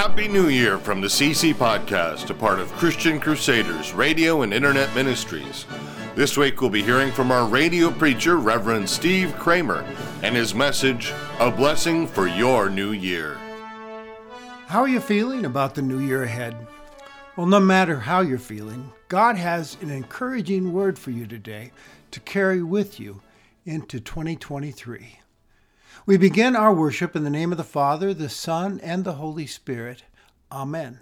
Happy New Year from the CC Podcast, a part of Christian Crusaders Radio and Internet Ministries. This week we'll be hearing from our radio preacher, Reverend Steve Kramer, and his message, A Blessing for Your New Year. How are you feeling about the new year ahead? Well, no matter how you're feeling, God has an encouraging word for you today to carry with you into 2023. We begin our worship in the name of the Father, the Son, and the Holy Spirit. Amen.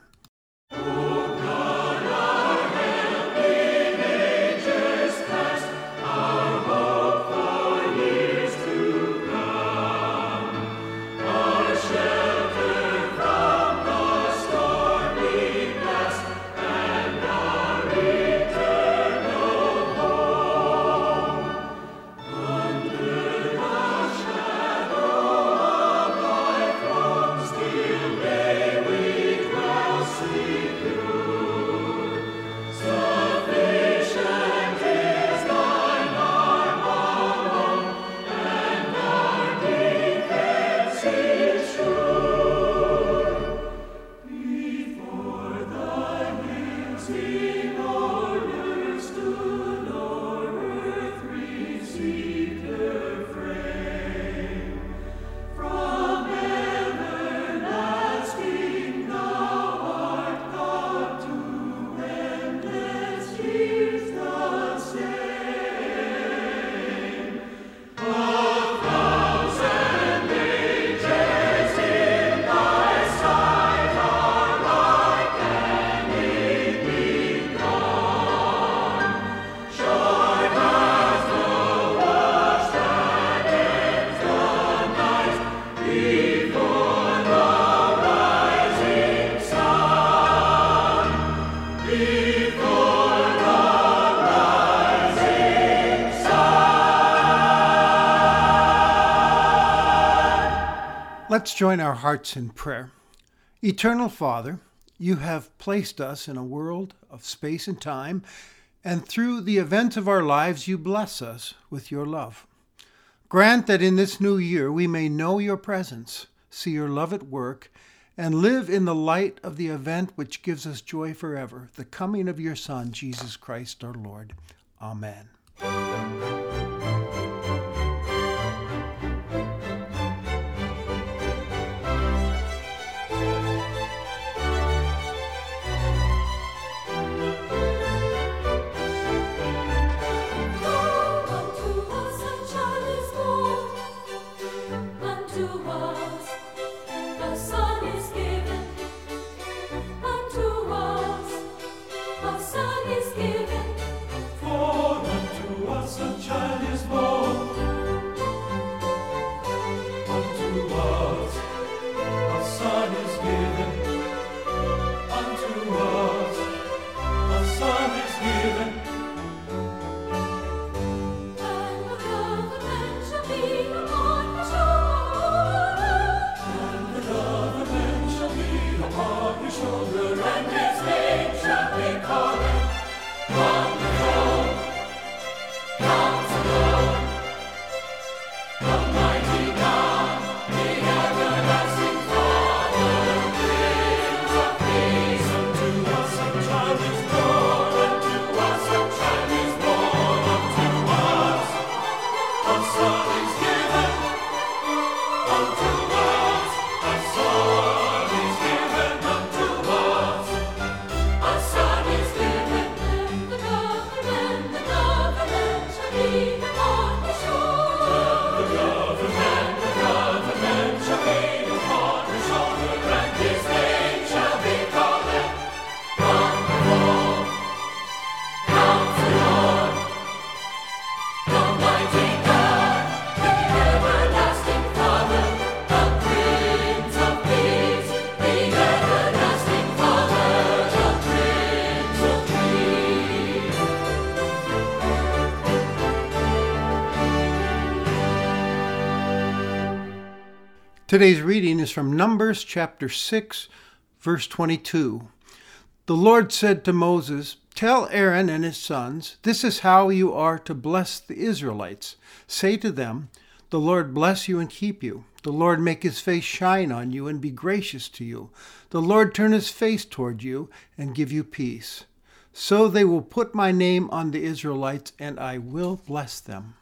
Join our hearts in prayer. Eternal Father, you have placed us in a world of space and time, and through the events of our lives, you bless us with your love. Grant that in this new year we may know your presence, see your love at work, and live in the light of the event which gives us joy forever, the coming of your Son, Jesus Christ our Lord. Amen. Today's reading is from Numbers chapter 6, verse 22. The Lord said to Moses, Tell Aaron and his sons, this is how you are to bless the Israelites. Say to them, The Lord bless you and keep you. The Lord make his face shine on you and be gracious to you. The Lord turn his face toward you and give you peace. So they will put my name on the Israelites, and I will bless them.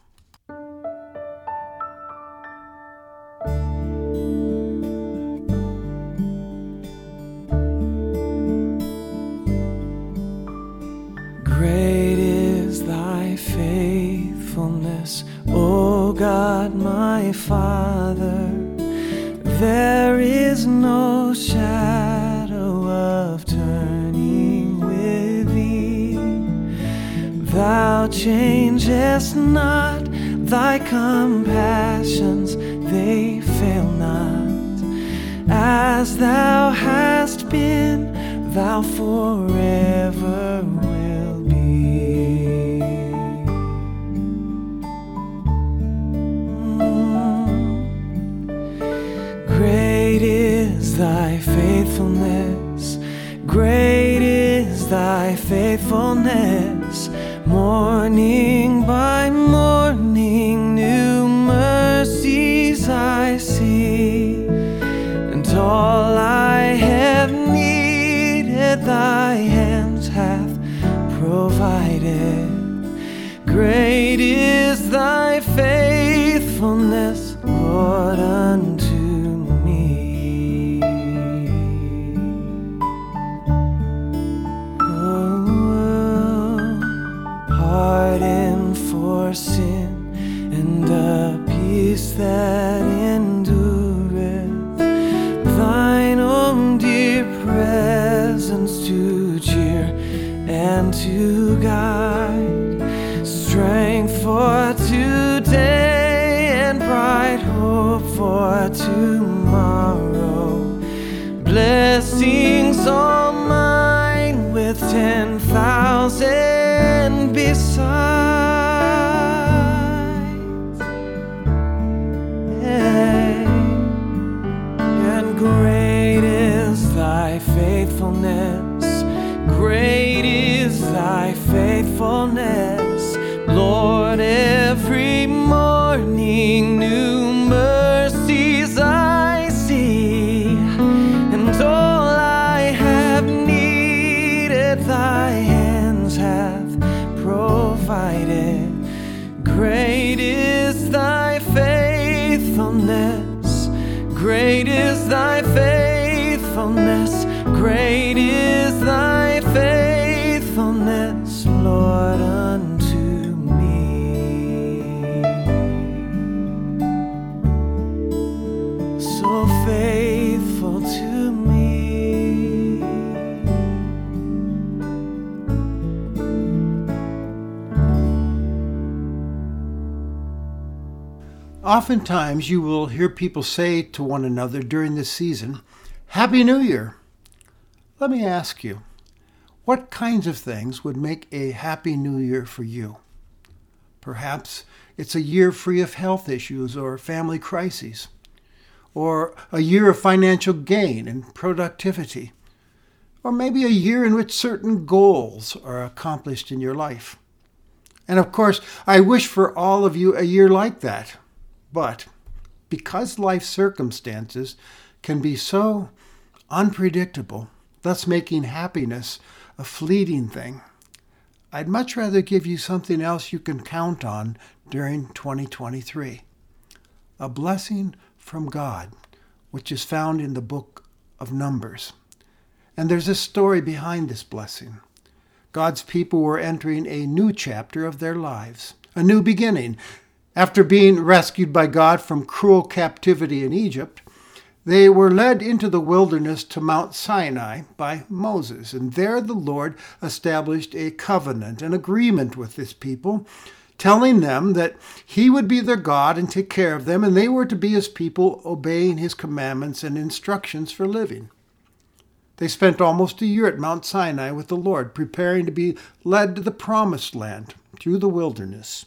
O God my Father. There is no shadow of turning with thee. Thou changest not, thy compassions, they fail not. As thou hast been, thou forever thy faithfulness, great is thy faithfulness. Morning by morning, new mercies I see, and all I have needed, thy hands hath provided. Great is thy faithfulness, Lord, unto Great is thy faithfulness. Great Oftentimes, you will hear people say to one another during this season, Happy New Year! Let me ask you, what kinds of things would make a Happy New Year for you? Perhaps it's a year free of health issues or family crises, or a year of financial gain and productivity, or maybe a year in which certain goals are accomplished in your life. And of course, I wish for all of you a year like that. But because life circumstances can be so unpredictable, thus making happiness a fleeting thing, I'd much rather give you something else you can count on during 2023 a blessing from God, which is found in the book of Numbers. And there's a story behind this blessing. God's people were entering a new chapter of their lives, a new beginning. After being rescued by God from cruel captivity in Egypt, they were led into the wilderness to Mount Sinai by Moses, and there the Lord established a covenant, an agreement with this people, telling them that he would be their God and take care of them, and they were to be his people, obeying his commandments and instructions for living. They spent almost a year at Mount Sinai with the Lord, preparing to be led to the promised land through the wilderness.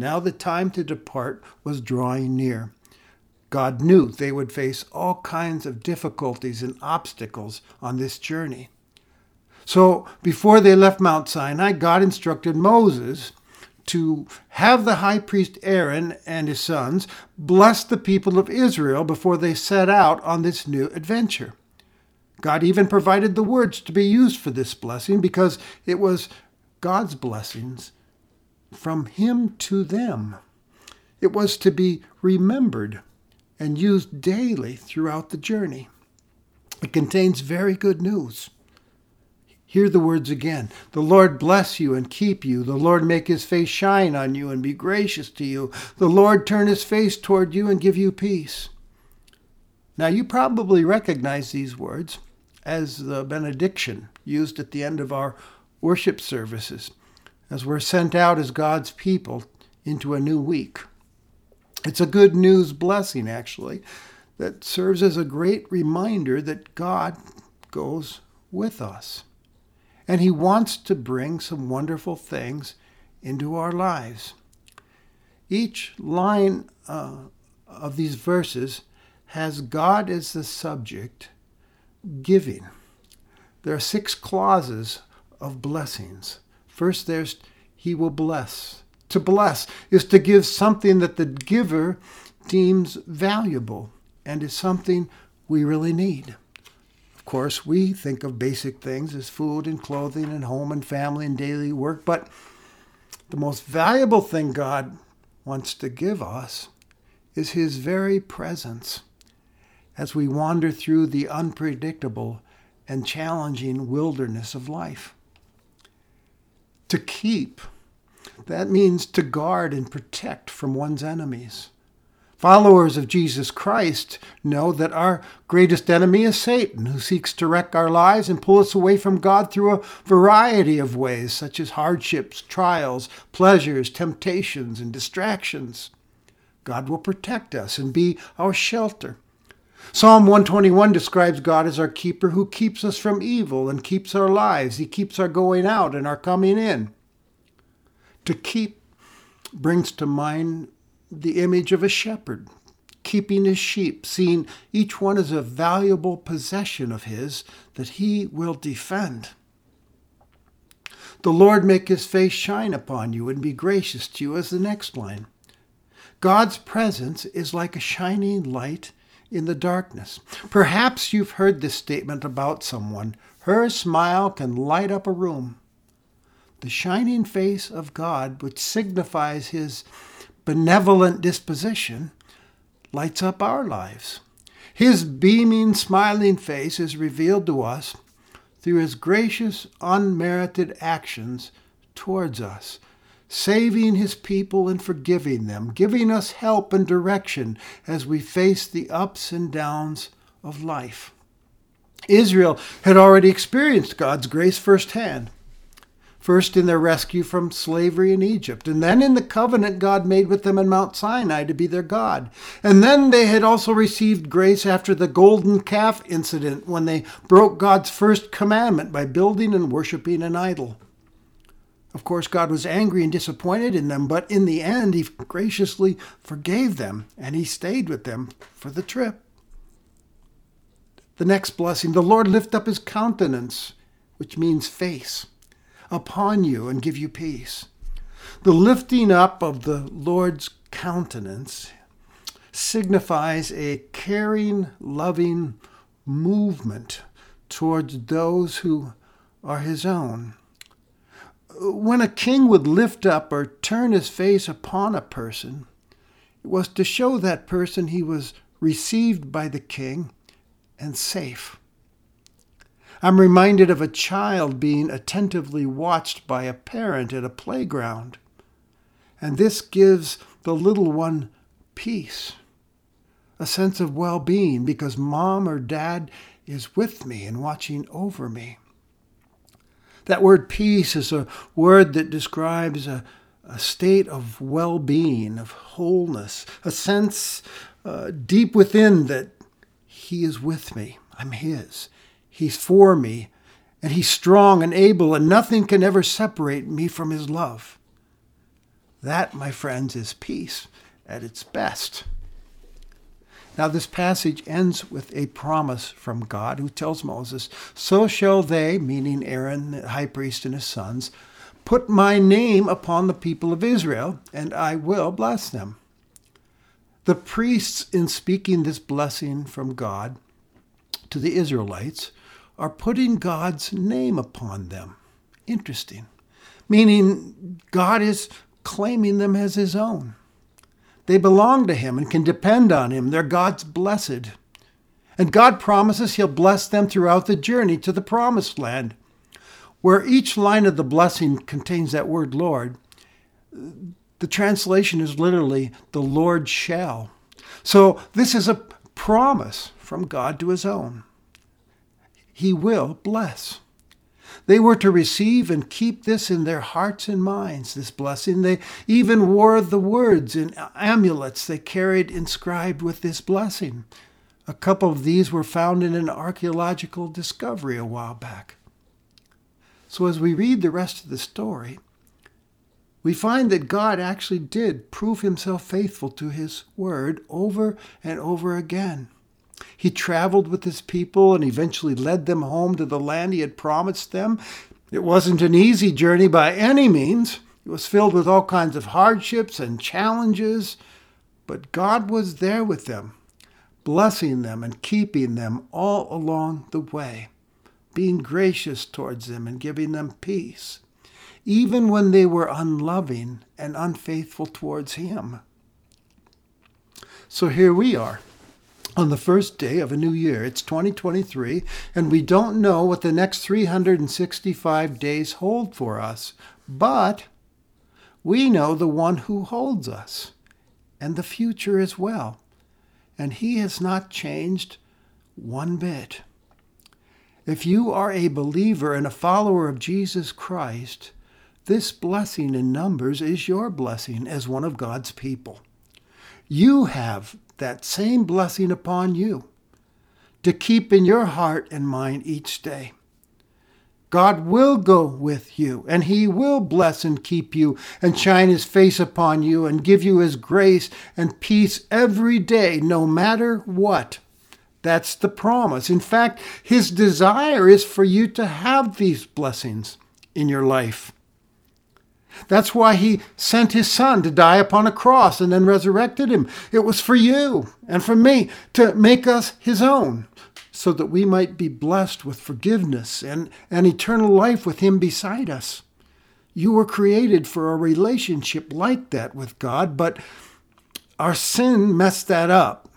Now the time to depart was drawing near. God knew they would face all kinds of difficulties and obstacles on this journey. So before they left Mount Sinai, God instructed Moses to have the high priest Aaron and his sons bless the people of Israel before they set out on this new adventure. God even provided the words to be used for this blessing because it was God's blessings from Him to them. It was to be remembered and used daily throughout the journey. It contains very good news. Hear the words again. The Lord bless you and keep you. The Lord make his face shine on you and be gracious to you. The Lord turn his face toward you and give you peace. Now, you probably recognize these words as the benediction used at the end of our worship services as we're sent out as God's people into a new week. It's a good news blessing, actually, that serves as a great reminder that God goes with us. And He wants to bring some wonderful things into our lives. Each line uh, of these verses has God as the subject giving. There are six clauses of blessings. First, there's He will bless. To bless is to give something that the giver deems valuable and is something we really need. Of course, we think of basic things as food and clothing and home and family and daily work, but the most valuable thing God wants to give us is His very presence as we wander through the unpredictable and challenging wilderness of life. To keep, that means to guard and protect from one's enemies. Followers of Jesus Christ know that our greatest enemy is Satan, who seeks to wreck our lives and pull us away from God through a variety of ways, such as hardships, trials, pleasures, temptations, and distractions. God will protect us and be our shelter. Psalm 121 describes God as our keeper who keeps us from evil and keeps our lives. He keeps our going out and our coming in. To keep brings to mind the image of a shepherd keeping his sheep, seeing each one as a valuable possession of his that he will defend. The Lord make his face shine upon you and be gracious to you, as the next line. God's presence is like a shining light in the darkness. Perhaps you've heard this statement about someone. Her smile can light up a room. The shining face of God, which signifies his benevolent disposition, lights up our lives. His beaming, smiling face is revealed to us through his gracious, unmerited actions towards us saving his people and forgiving them, giving us help and direction as we face the ups and downs of life. Israel had already experienced God's grace firsthand. First in their rescue from slavery in Egypt, and then in the covenant God made with them in Mount Sinai to be their God. And then they had also received grace after the golden calf incident when they broke God's first commandment by building and worshiping an idol. Of course, God was angry and disappointed in them, but in the end, He graciously forgave them and He stayed with them for the trip. The next blessing the Lord lift up His countenance, which means face, upon you and give you peace. The lifting up of the Lord's countenance signifies a caring, loving movement towards those who are His own when a king would lift up or turn his face upon a person, it was to show that person he was received by the king and safe. I'm reminded of a child being attentively watched by a parent at a playground, and this gives the little one peace, a sense of well being, because mom or dad is with me and watching over me. That word peace is a word that describes a, a state of well being, of wholeness, a sense uh, deep within that He is with me. I'm His. He's for me, and He's strong and able, and nothing can ever separate me from His love. That, my friends, is peace at its best. Now, this passage ends with a promise from God who tells Moses, So shall they, meaning Aaron, the high priest, and his sons, put my name upon the people of Israel, and I will bless them. The priests, in speaking this blessing from God to the Israelites, are putting God's name upon them. Interesting. Meaning, God is claiming them as his own. They belong to him and can depend on him. They're God's blessed. And God promises he'll bless them throughout the journey to the promised land. Where each line of the blessing contains that word Lord, the translation is literally, the Lord shall. So this is a promise from God to his own. He will bless. They were to receive and keep this in their hearts and minds, this blessing. They even wore the words in amulets they carried inscribed with this blessing. A couple of these were found in an archaeological discovery a while back. So as we read the rest of the story, we find that God actually did prove himself faithful to his word over and over again. He traveled with his people and eventually led them home to the land he had promised them. It wasn't an easy journey by any means. It was filled with all kinds of hardships and challenges, but God was there with them, blessing them and keeping them all along the way, being gracious towards them and giving them peace, even when they were unloving and unfaithful towards Him. So here we are on the first day of a new year. It's 2023, and we don't know what the next 365 days hold for us, but we know the one who holds us and the future as well. And he has not changed one bit. If you are a believer and a follower of Jesus Christ, this blessing in Numbers is your blessing as one of God's people. You have that same blessing upon you to keep in your heart and mind each day. God will go with you, and He will bless and keep you, and shine His face upon you, and give you His grace and peace every day, no matter what. That's the promise. In fact, His desire is for you to have these blessings in your life. That's why he sent his son to die upon a cross and then resurrected him. It was for you and for me to make us his own so that we might be blessed with forgiveness and, and eternal life with him beside us. You were created for a relationship like that with God, but our sin messed that up.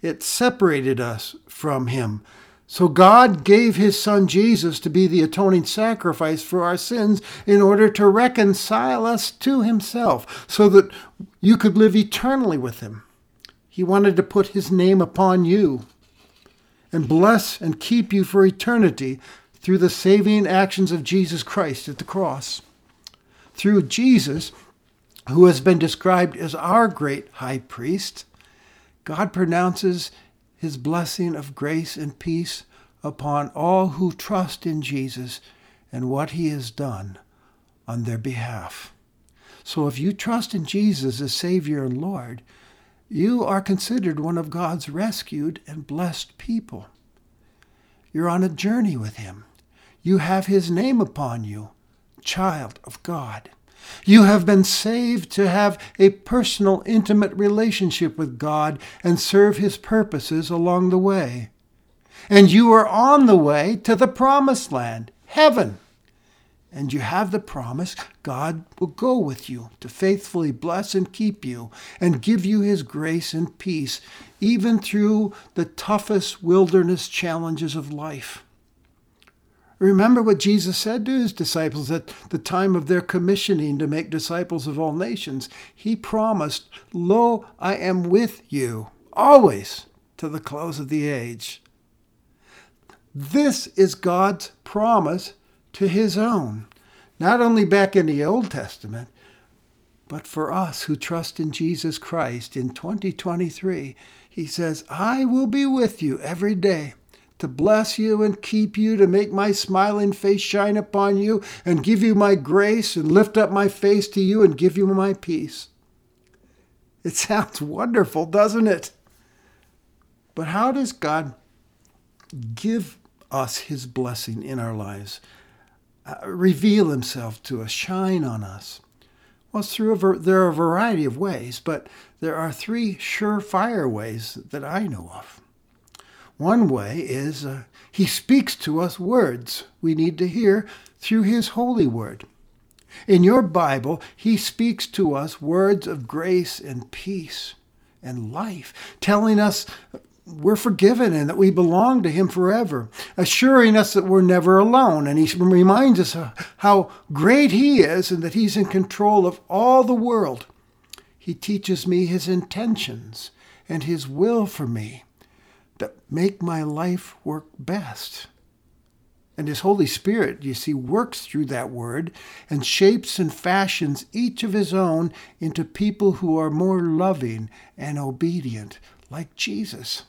It separated us from him. So God gave his son Jesus to be the atoning sacrifice for our sins in order to reconcile us to himself so that you could live eternally with him. He wanted to put his name upon you and bless and keep you for eternity through the saving actions of Jesus Christ at the cross. Through Jesus, who has been described as our great high priest, God pronounces his blessing of grace and peace upon all who trust in Jesus and what he has done on their behalf. So if you trust in Jesus as Savior and Lord, you are considered one of God's rescued and blessed people. You're on a journey with Him. You have His name upon you, child of God. You have been saved to have a personal, intimate relationship with God and serve His purposes along the way. And you are on the way to the promised land, heaven. And you have the promise God will go with you to faithfully bless and keep you and give you His grace and peace, even through the toughest wilderness challenges of life. Remember what Jesus said to his disciples at the time of their commissioning to make disciples of all nations. He promised, Lo, I am with you always to the close of the age. This is God's promise to his own, not only back in the Old Testament, but for us who trust in Jesus Christ in 2023. He says, I will be with you every day to bless you and keep you, to make my smiling face shine upon you, and give you my grace, and lift up my face to you, and give you my peace. It sounds wonderful, doesn't it? But how does God give us his blessing in our lives? uh, reveal himself to us, shine on us? Well, through ver- there are a variety of ways, but there are three surefire ways that I know of. One way is uh, he speaks to us words we need to hear through his holy word. In your Bible, he speaks to us words of grace and peace and life, telling us we're forgiven and that we belong to him forever, assuring us that we're never alone. And he reminds us how great he is and that he's in control of all the world. He teaches me his intentions and his will for me that make my life work best. And his Holy Spirit, you see, works through that word and shapes and fashions each of his own into people who are more loving and obedient, like Jesus.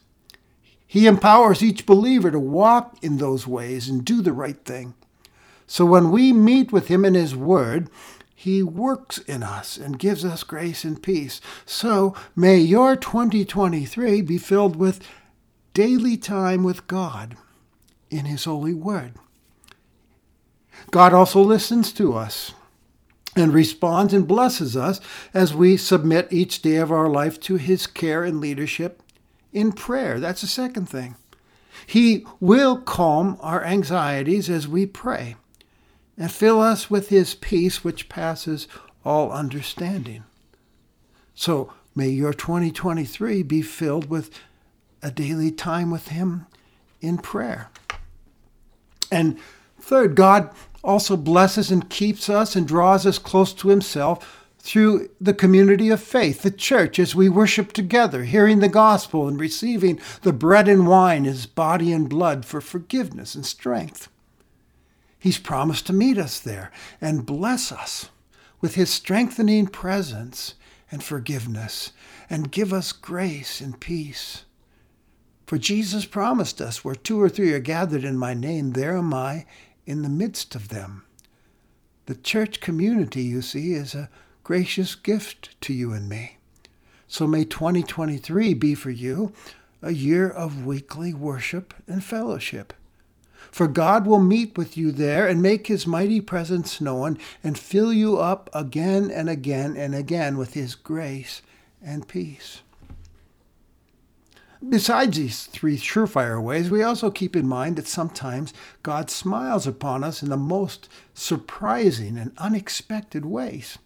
He empowers each believer to walk in those ways and do the right thing. So when we meet with him in his word, he works in us and gives us grace and peace. So may your 2023 be filled with daily time with God in His holy word. God also listens to us and responds and blesses us as we submit each day of our life to His care and leadership in prayer. That's the second thing. He will calm our anxieties as we pray and fill us with His peace, which passes all understanding. So may your 2023 be filled with a daily time with Him in prayer. And third, God also blesses and keeps us and draws us close to Himself through the community of faith, the church, as we worship together, hearing the gospel and receiving the bread and wine, His body and blood for forgiveness and strength. He's promised to meet us there and bless us with His strengthening presence and forgiveness and give us grace and peace. For Jesus promised us, where two or three are gathered in my name, there am I in the midst of them. The church community, you see, is a gracious gift to you and me. So may 2023 be for you a year of weekly worship and fellowship. For God will meet with you there and make his mighty presence known and fill you up again and again and again with his grace and peace. Besides these three surefire ways, we also keep in mind that sometimes God smiles upon us in the most surprising and unexpected ways,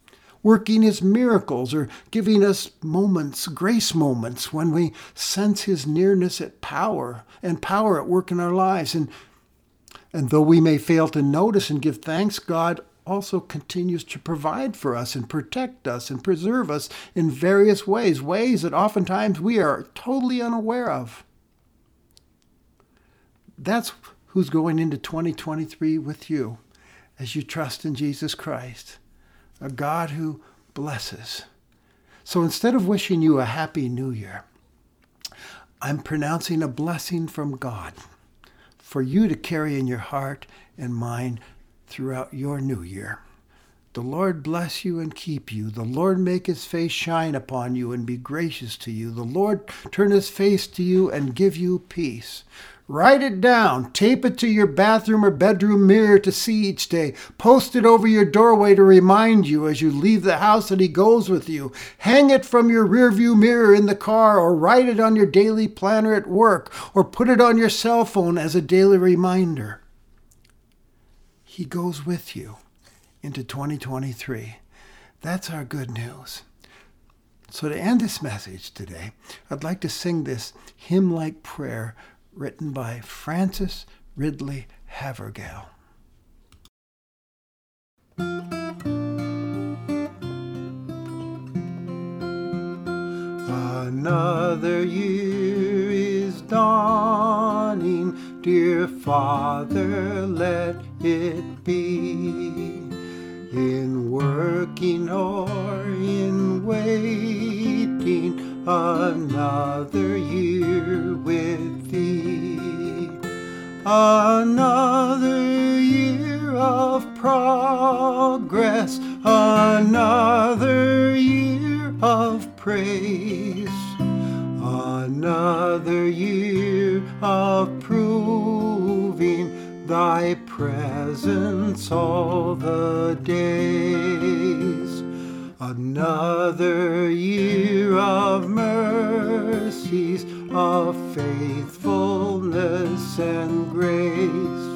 working his miracles or giving us moments, grace moments, when we sense his nearness at power and power at work in our lives. And, and though we may fail to notice and give thanks, God also continues to provide for us and protect us and preserve us in various ways, ways that oftentimes we are totally unaware of. That's who's going into 2023 with you as you trust in Jesus Christ, a God who blesses. So instead of wishing you a happy new year, I'm pronouncing a blessing from God for you to carry in your heart and mind throughout your new year. The Lord bless you and keep you. The Lord make his face shine upon you and be gracious to you. The Lord turn his face to you and give you peace. Write it down. Tape it to your bathroom or bedroom mirror to see each day. Post it over your doorway to remind you as you leave the house that He goes with you. Hang it from your rearview mirror in the car or write it on your daily planner at work or put it on your cell phone as a daily reminder. He goes with you into 2023. That's our good news. So, to end this message today, I'd like to sing this hymn like prayer written by Frances Ridley Havergal. Another year is dawning, dear Father, let it be. In working or in waiting, another year with thee. Another year of progress, another year of praise, another year of proving thy presence all the days. Another year of mercies, of faithfulness and grace.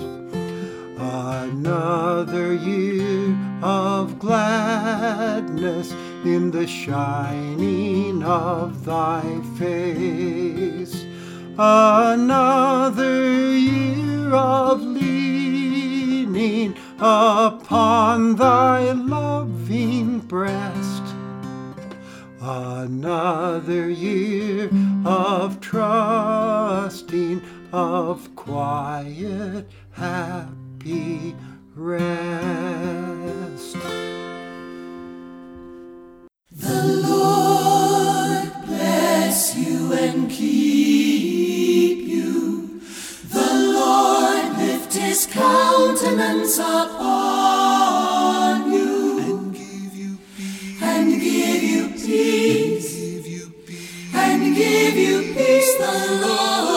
Another year of gladness in the shining of thy face. Another year of leaning upon thy loving breast. Another year of trusting, of quiet, happy rest. The Lord bless you and keep countenance upon you and give you peace. And give you peace. And give you peace. The Lord